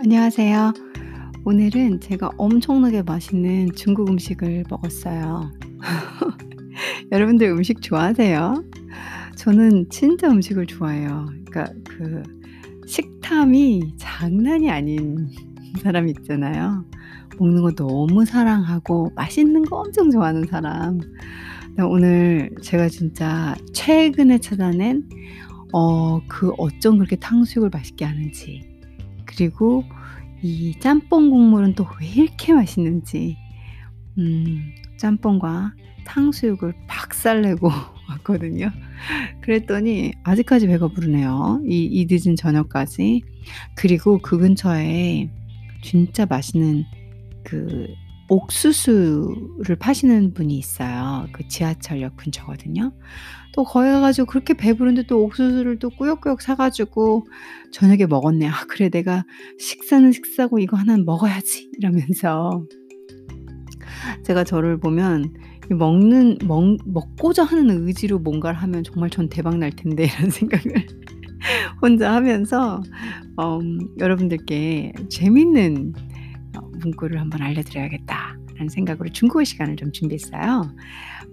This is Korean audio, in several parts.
안녕하세요. 오늘은 제가 엄청나게 맛있는 중국 음식을 먹었어요. 여러분들 음식 좋아하세요? 저는 진짜 음식을 좋아해요. 그러니까 그 식탐이 장난이 아닌 사람 있잖아요. 먹는 거 너무 사랑하고 맛있는 거 엄청 좋아하는 사람. 오늘 제가 진짜 최근에 찾아낸 어, 그 어쩜 그렇게 탕수육을 맛있게 하는지 그리고 이 짬뽕 국물은 또 왜 이렇게 맛있는지 음, 짬뽕과 탕수육을 박살내고 왔거든요. 그랬더니 아직까지 배가 부르네요. 이, 이 늦은 저녁까지. 그리고 그 근처에 진짜 맛있는 그 옥수수를 파시는 분이 있어요. 그 지하철역 근처거든요. 또 거기 가가지고 그렇게 배부른데 또 옥수수를 또 꾸역꾸역 사가지고 저녁에 먹었네. 아, 그래, 내가 식사는 식사고 이거 하나는 먹어야지. 이러면서 제가 저를 보면 먹는, 먹, 먹고자 하는 의지로 뭔가를 하면 정말 전 대박 날 텐데 이런 생각을 혼자 하면서 음, 여러분들께 재밌는 문구를 한번 알려드려야겠다. 라는 생각으로 중국어 시간을 좀 준비했어요.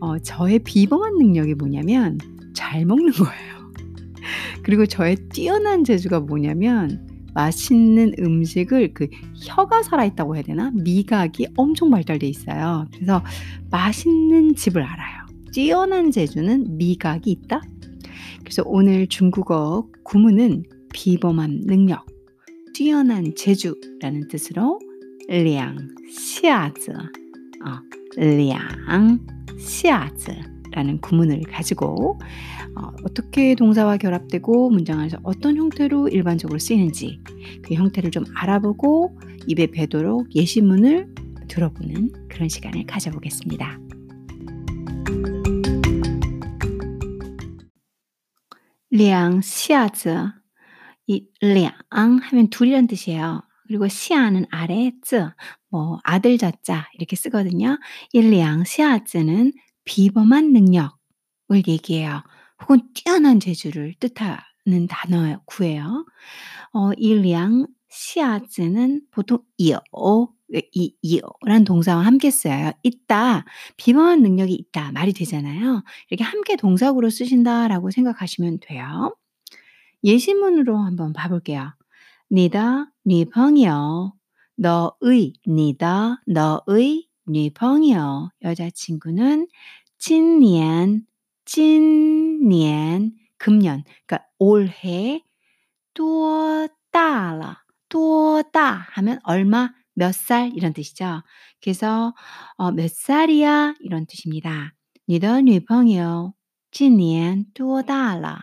어, 저의 비범한 능력이 뭐냐면 잘 먹는 거예요. 그리고 저의 뛰어난 재주가 뭐냐면 맛있는 음식을 그 혀가 살아있다고 해야 되나? 미각이 엄청 발달돼 있어요. 그래서 맛있는 집을 알아요. 뛰어난 재주는 미각이 있다. 그래서 오늘 중국어 구문은 비범한 능력, 뛰어난 재주라는 뜻으로 两下子 어, 两下子라는 구문을 가지고 어, 떻게 동사와 결합되고 문장 안에서 어떤 형태로 일반적으로 쓰이는지 그 형태를 좀 알아보고 입에 배도록 예시문을 들어보는 그런 시간을 가져보겠습니다. 两下子이两 하면 둘이란 뜻이에요. 그리고 시아는 아래, 쯔, 뭐 아들 자자 이렇게 쓰거든요. 일량 시아쯔는 비범한 능력을 얘기해요. 혹은 뛰어난 재주를 뜻하는 단어 구예요. 어, 일량 시아쯔는 보통 이어, 이, 이어란 동사와 함께 써요. 있다, 비범한 능력이 있다 말이 되잖아요. 이렇게 함께 동사구로 쓰신다라고 생각하시면 돼요. 예시문으로 한번 봐볼게요. 你的女朋友 너의 니다 너의 女朋友 여자친구는 今年今年 금년 그러니까 올해 多大了多大 하면 얼마 몇 살 이런 뜻이죠. 그래서 어, 몇 살이야 이런 뜻입니다. 你的女朋友今年多大了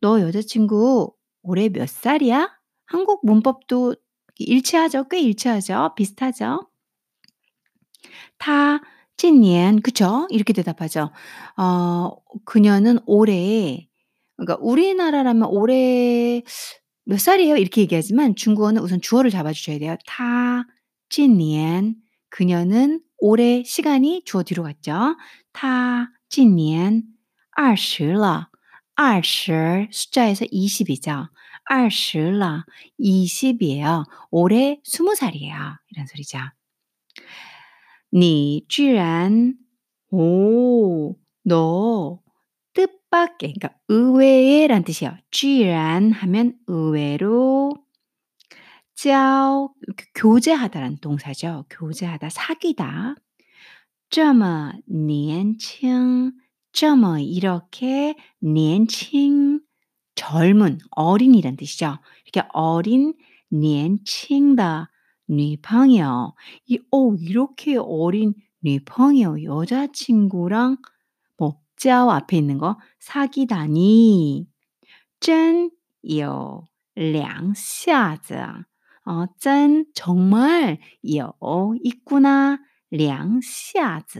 너 여자친구 올해 몇 살이야? 한국 문법도 일치하죠. 꽤 일치하죠. 비슷하죠. 타, 찐년, 그쵸? 이렇게 대답하죠. 어, 그녀는 올해, 그러니까 우리나라라면 올해 몇 살이에요? 이렇게 얘기하지만 중국어는 우선 주어를 잡아주셔야 돼요. 타, 찐년, 그녀는 올해 시간이 주어 뒤로 갔죠. 타, 찐년, 20了. 20 숫자에서 20이죠. 20라 20이에요. 올해 20살이에요. 이런 소리죠. 你居然 오, 너 뜻밖의 그러니까 의외의란 뜻이에요. 居然 하면 의외로 交 교제하다라는 동사죠. 교제하다, 사귀다. 这么年轻, 점어 이렇게 년칭 젊은 어린이란 뜻이죠. 이렇게 어린 년칭다 뉘팡이요. 이 오, 이렇게 어린 뉘팡이요. 여자친구랑 목자오 앞에 있는 거 사귀다니. 짠요 량샤즈. 어, 짠 정말 요 있구나. 량샤즈.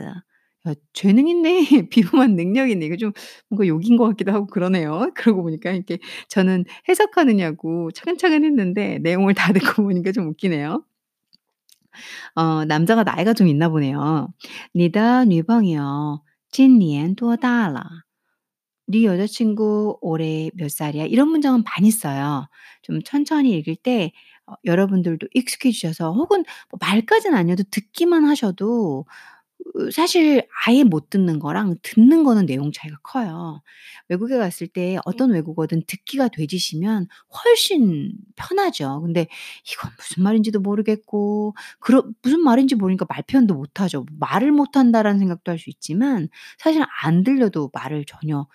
야, 재능 있네. 비범한 능력 있네. 이거 좀 뭔가 욕인 것 같기도 하고 그러네요. 그러고 보니까 이렇게 저는 해석하느냐고 차근차근 했는데 내용을 다 듣고 보니까 좀 웃기네요. 어, 남자가 나이가 좀 있나 보네요. 你的女朋友今年多大了? "네 여자친구 올해 몇 살이야?" 이런 문장은 많이 써요. 좀 천천히 읽을 때 어 여러분들도 익숙해지셔서 혹은 뭐 말까지는 아니어도 듣기만 하셔도 으 사실 아예 못 듣는 거랑 듣는 거는 내용 차이가 커요. 외국에 갔을 때 어떤 외국어든 듣기가 돼지시면 훨씬 편하죠. 근데 이건 무슨 말인지도 모르겠고 그러 무슨 말인지 모르니까 말 표현도 못하죠. '말을 못한다.'라는 생각도 할 수 있지만 사실 안 들려도 말을 전혀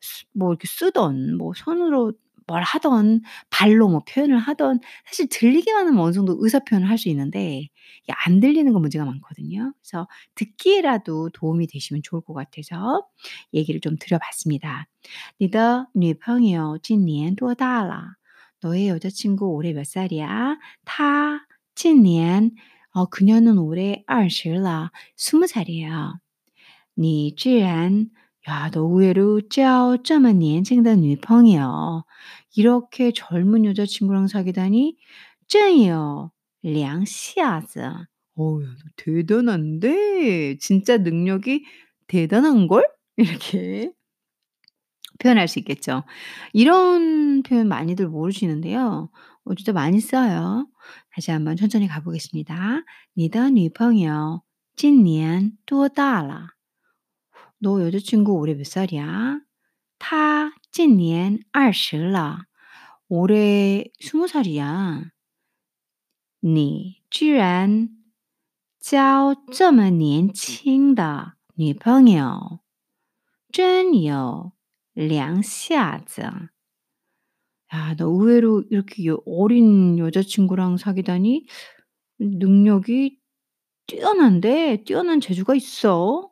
쓰뭐 이렇게 쓰던 뭐 손으로 뭘 하던 발로 뭐 표현을 하던 사실 들리기만 하면 어느 정도 의사 표현을 할 수 있는데 이게 안 들리는 건 문제가 많거든요. 그래서 듣기에라도 도움이 되시면 좋을 것 같아서 얘기를 좀 드려 봤습니다. 你的女朋友今年多大了? 너의 여자친구 올해 몇 살이야? 她今年 어 그녀는 올해 20了 20 살이에요. 你居然 야 너 의외로 交这么年轻的女朋友 이렇게 젊은 여자친구랑 사귀다니 真有两下子. 어우 야 너 대단한데 진짜 능력이 대단한걸? 이렇게 표현할 수 있겠죠. 이런 표현 많이들 모르시는데요. 어 진짜 많이 써요. 다시 한번 천천히 가 보겠습니다. 你的女朋友今年多大了? 너 여자친구 올해 몇 살이야? 她今年20了. 올해 20 살이야. 你居然交这么年轻的女朋友真有两下子. 야 너 의외로 이렇게 여 어린 여자친구랑 사귀다니 능력이 뛰어난데 뛰어난 재주가 있어.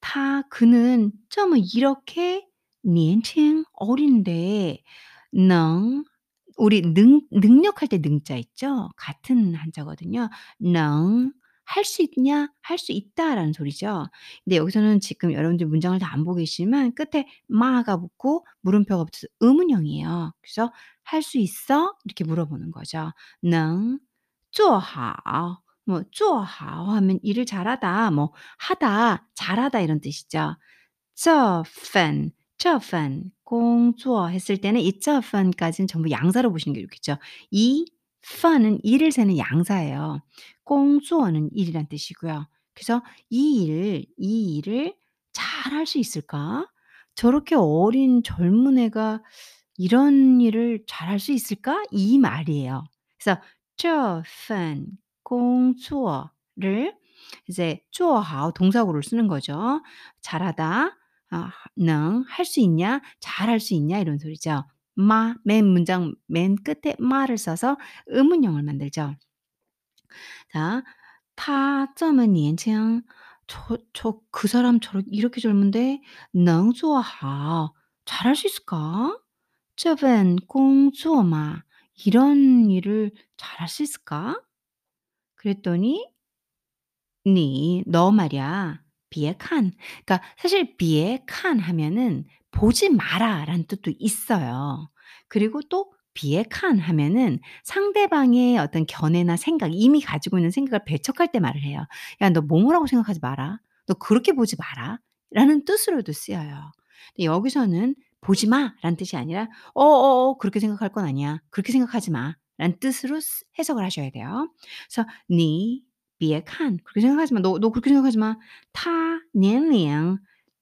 她 그는 这么 이렇게 年轻 어린데 能 우리 능 능력할 때 능자 있죠? 같은 한자거든요. 能 할 수 있냐? 할 수 있다라는 소리죠. 근데 여기서는 지금 여러분들 문장을 다 안 보고 계시지만 끝에 마가 붙고 물음표가 붙어서 의문형이에요. 그래서 "할 수 있어?" 이렇게 물어보는 거죠. 能做好 뭐 做好 하면 일을 잘하다 뭐 하다, 잘하다 이런 뜻이죠. 这份这份工作 했을 때는 이 这份까지는 전부 양사로 보시는 게 좋겠죠. 이 份은 일을 세는 양사예요. 工作는 일이란 뜻이고요. 그래서 '이 일, 이 일을 잘할 수 있을까? 저렇게 어린 젊은 애가 이런 일을 잘할 수 있을까?' 이 말이에요. 그래서 这份 工作를 이제 做好 동사구를 쓰는 거죠. 잘하다. 아 능 할 수 있냐? 잘할 수 있냐? 이런 소리죠. 마 맨 문장 맨 끝에 마를 써서 의문형을 만들죠. 자, 她这么年轻 저 저 그 사람 저렇 이렇게 젊은데 能做好 잘할 수 있을까? 这份工作嘛 이런 일을 잘할 수 있을까? 그랬더니 니, 너 말이야. 비에 칸. 그러니까 사실 비에 칸 하면은 보지 마라라는 뜻도 있어요. 그리고 또 비에 칸 하면은 상대방의 어떤 견해나 생각, 이미 가지고 있는 생각을 배척할 때 말을 해요. 야, 너 뭐뭐라고 생각하지 마라. 너 그렇게 보지 마라. 라는 뜻으로도 쓰여요. 근데 여기서는 보지 마! 라는 뜻이 아니라, 어어어, 그렇게 생각할 건 아니야. 그렇게 생각하지 마. 라는 뜻으로 해석을 하셔야 돼요. 그래서 니 비에 칸 그렇게 생각하지 마. 너, 너 그렇게 생각하지 마. 타 년령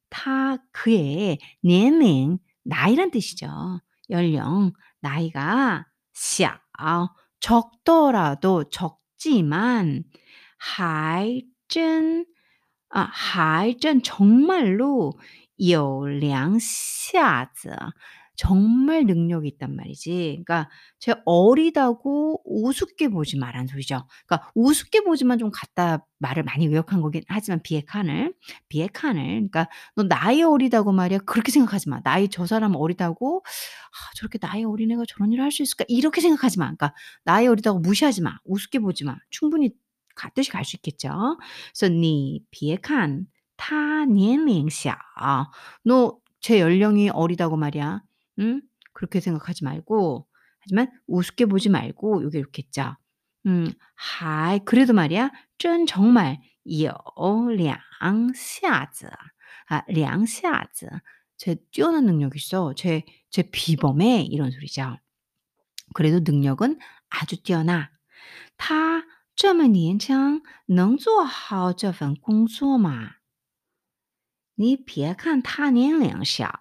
타 그의 년령 나이란 뜻이죠. 연령 나이가 샤 적더라도 적지만 하이전 아 하이전 정말로 요량샤즈 정말 능력이 있단 말이지. 그러니까 제 어리다고 우습게 보지 마라는 소리죠. 그러니까 우습게 보지만 좀 갖다 말을 많이 왜곡한 거긴 하지만 비핵한을, 비핵한을 그러니까 "너 나이 어리다고 말이야 그렇게 생각하지 마. 나이 저 사람 어리다고 '아 저렇게 나이 어린 애가 저런 일을 할 수 있을까?' 이렇게 생각하지 마. 그러니까 나이 어리다고 무시하지 마. 우습게 보지 마. 충분히 가 뜻이 갈 수 있겠죠. 그래서 你别看他年龄小. 너 제 연령이 어리다고 말이야. 응? 그렇게 생각하지 말고 하지만 우습게 보지 말고 요게 이렇게 있죠. 음 还 그래도 말이야 真 정말 有两下子. 아 两下子. 쟤 뛰어난 능력이 있어. 쟤 쟤 비범해 이런 소리죠. 그래도 능력은 아주 뛰어나. 他这么年轻能做好这份工作吗？你别看他年龄小，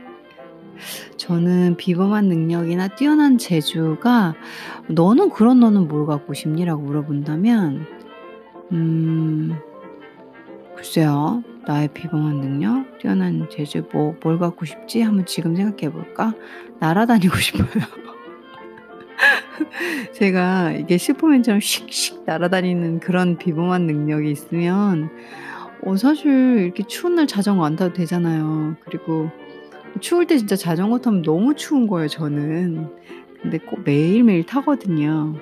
저는 비범한 능력이나 뛰어난 재주가 "너는 그런 너는 뭘 갖고 싶니?"라고 물어본다면 음 글쎄요. 나의 비범한 능력, 뛰어난 재주 뭐 뭘 갖고 싶지? 한번 지금 생각해 볼까? 날아다니고 싶어요. 제가 이게 슈퍼맨처럼 휙휙 날아다니는 그런 비범한 능력이 있으면 어 사실 이렇게 추운 날 자전거 안 타도 되잖아요. 그리고 추울 때 진짜 자전거 타면 너무 추운 거예요 저는. 근데 꼭 매일매일 타거든요.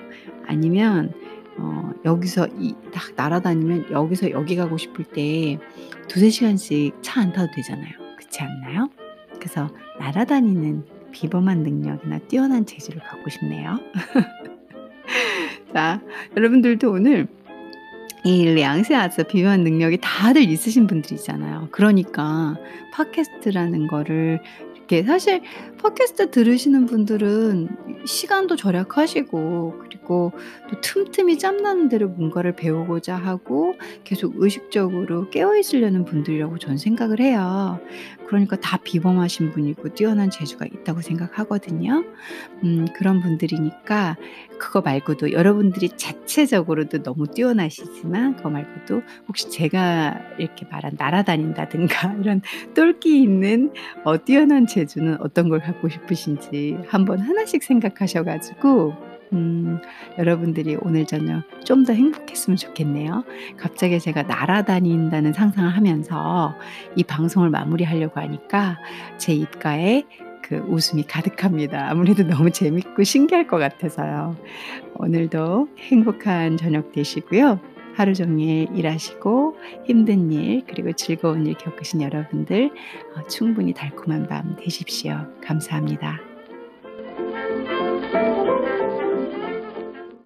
아니면 어 여기서 이 딱 날아다니면 여기서 여기 가고 싶을 때2-3 시간씩 차 안 타도 되잖아요. 그렇지 않나요? 그래서 날아다니는 비범한 능력이나 뛰어난 재주를 갖고 싶네요. 자 여러분들도 오늘 이 량세아스 비유한 능력이 다들 있으신 분들이잖아요. 그러니까 팟캐스트라는 거를 이렇게 사실 팟캐스트 들으시는 분들은 시간도 절약하시고 그리고 또 틈틈이 짬나는 대로 뭔가를 배우고자 하고 계속 의식적으로 깨어 있으려는 분들이라고 저는 생각을 해요. 그러니까 다 비범하신 분이고 뛰어난 재주가 있다고 생각하거든요. 음 그런 분들이니까 그거 말고도 여러분들이 자체적으로도 너무 뛰어나시지만 그거 말고도 혹시 제가 이렇게 말한 날아다닌다든가 이런 똘끼 있는 어 뛰어난 재주는 어떤 걸 갖고 싶으신지 한번 하나씩 생각하셔 가지고 음 여러분들이 오늘 저녁 좀 더 행복했으면 좋겠네요. 갑자기 제가 날아다닌다는 상상을 하면서 이 방송을 마무리하려고 하니까 제 입가에 그 웃음이 가득합니다. 아무래도 너무 재밌고 신기할 것 같아서요. 오늘도 행복한 저녁 되시고요. 하루 종일 일하시고 힘든 일 그리고 즐거운 일 겪으신 여러분들 어 충분히 달콤한 밤 되십시오. 감사합니다.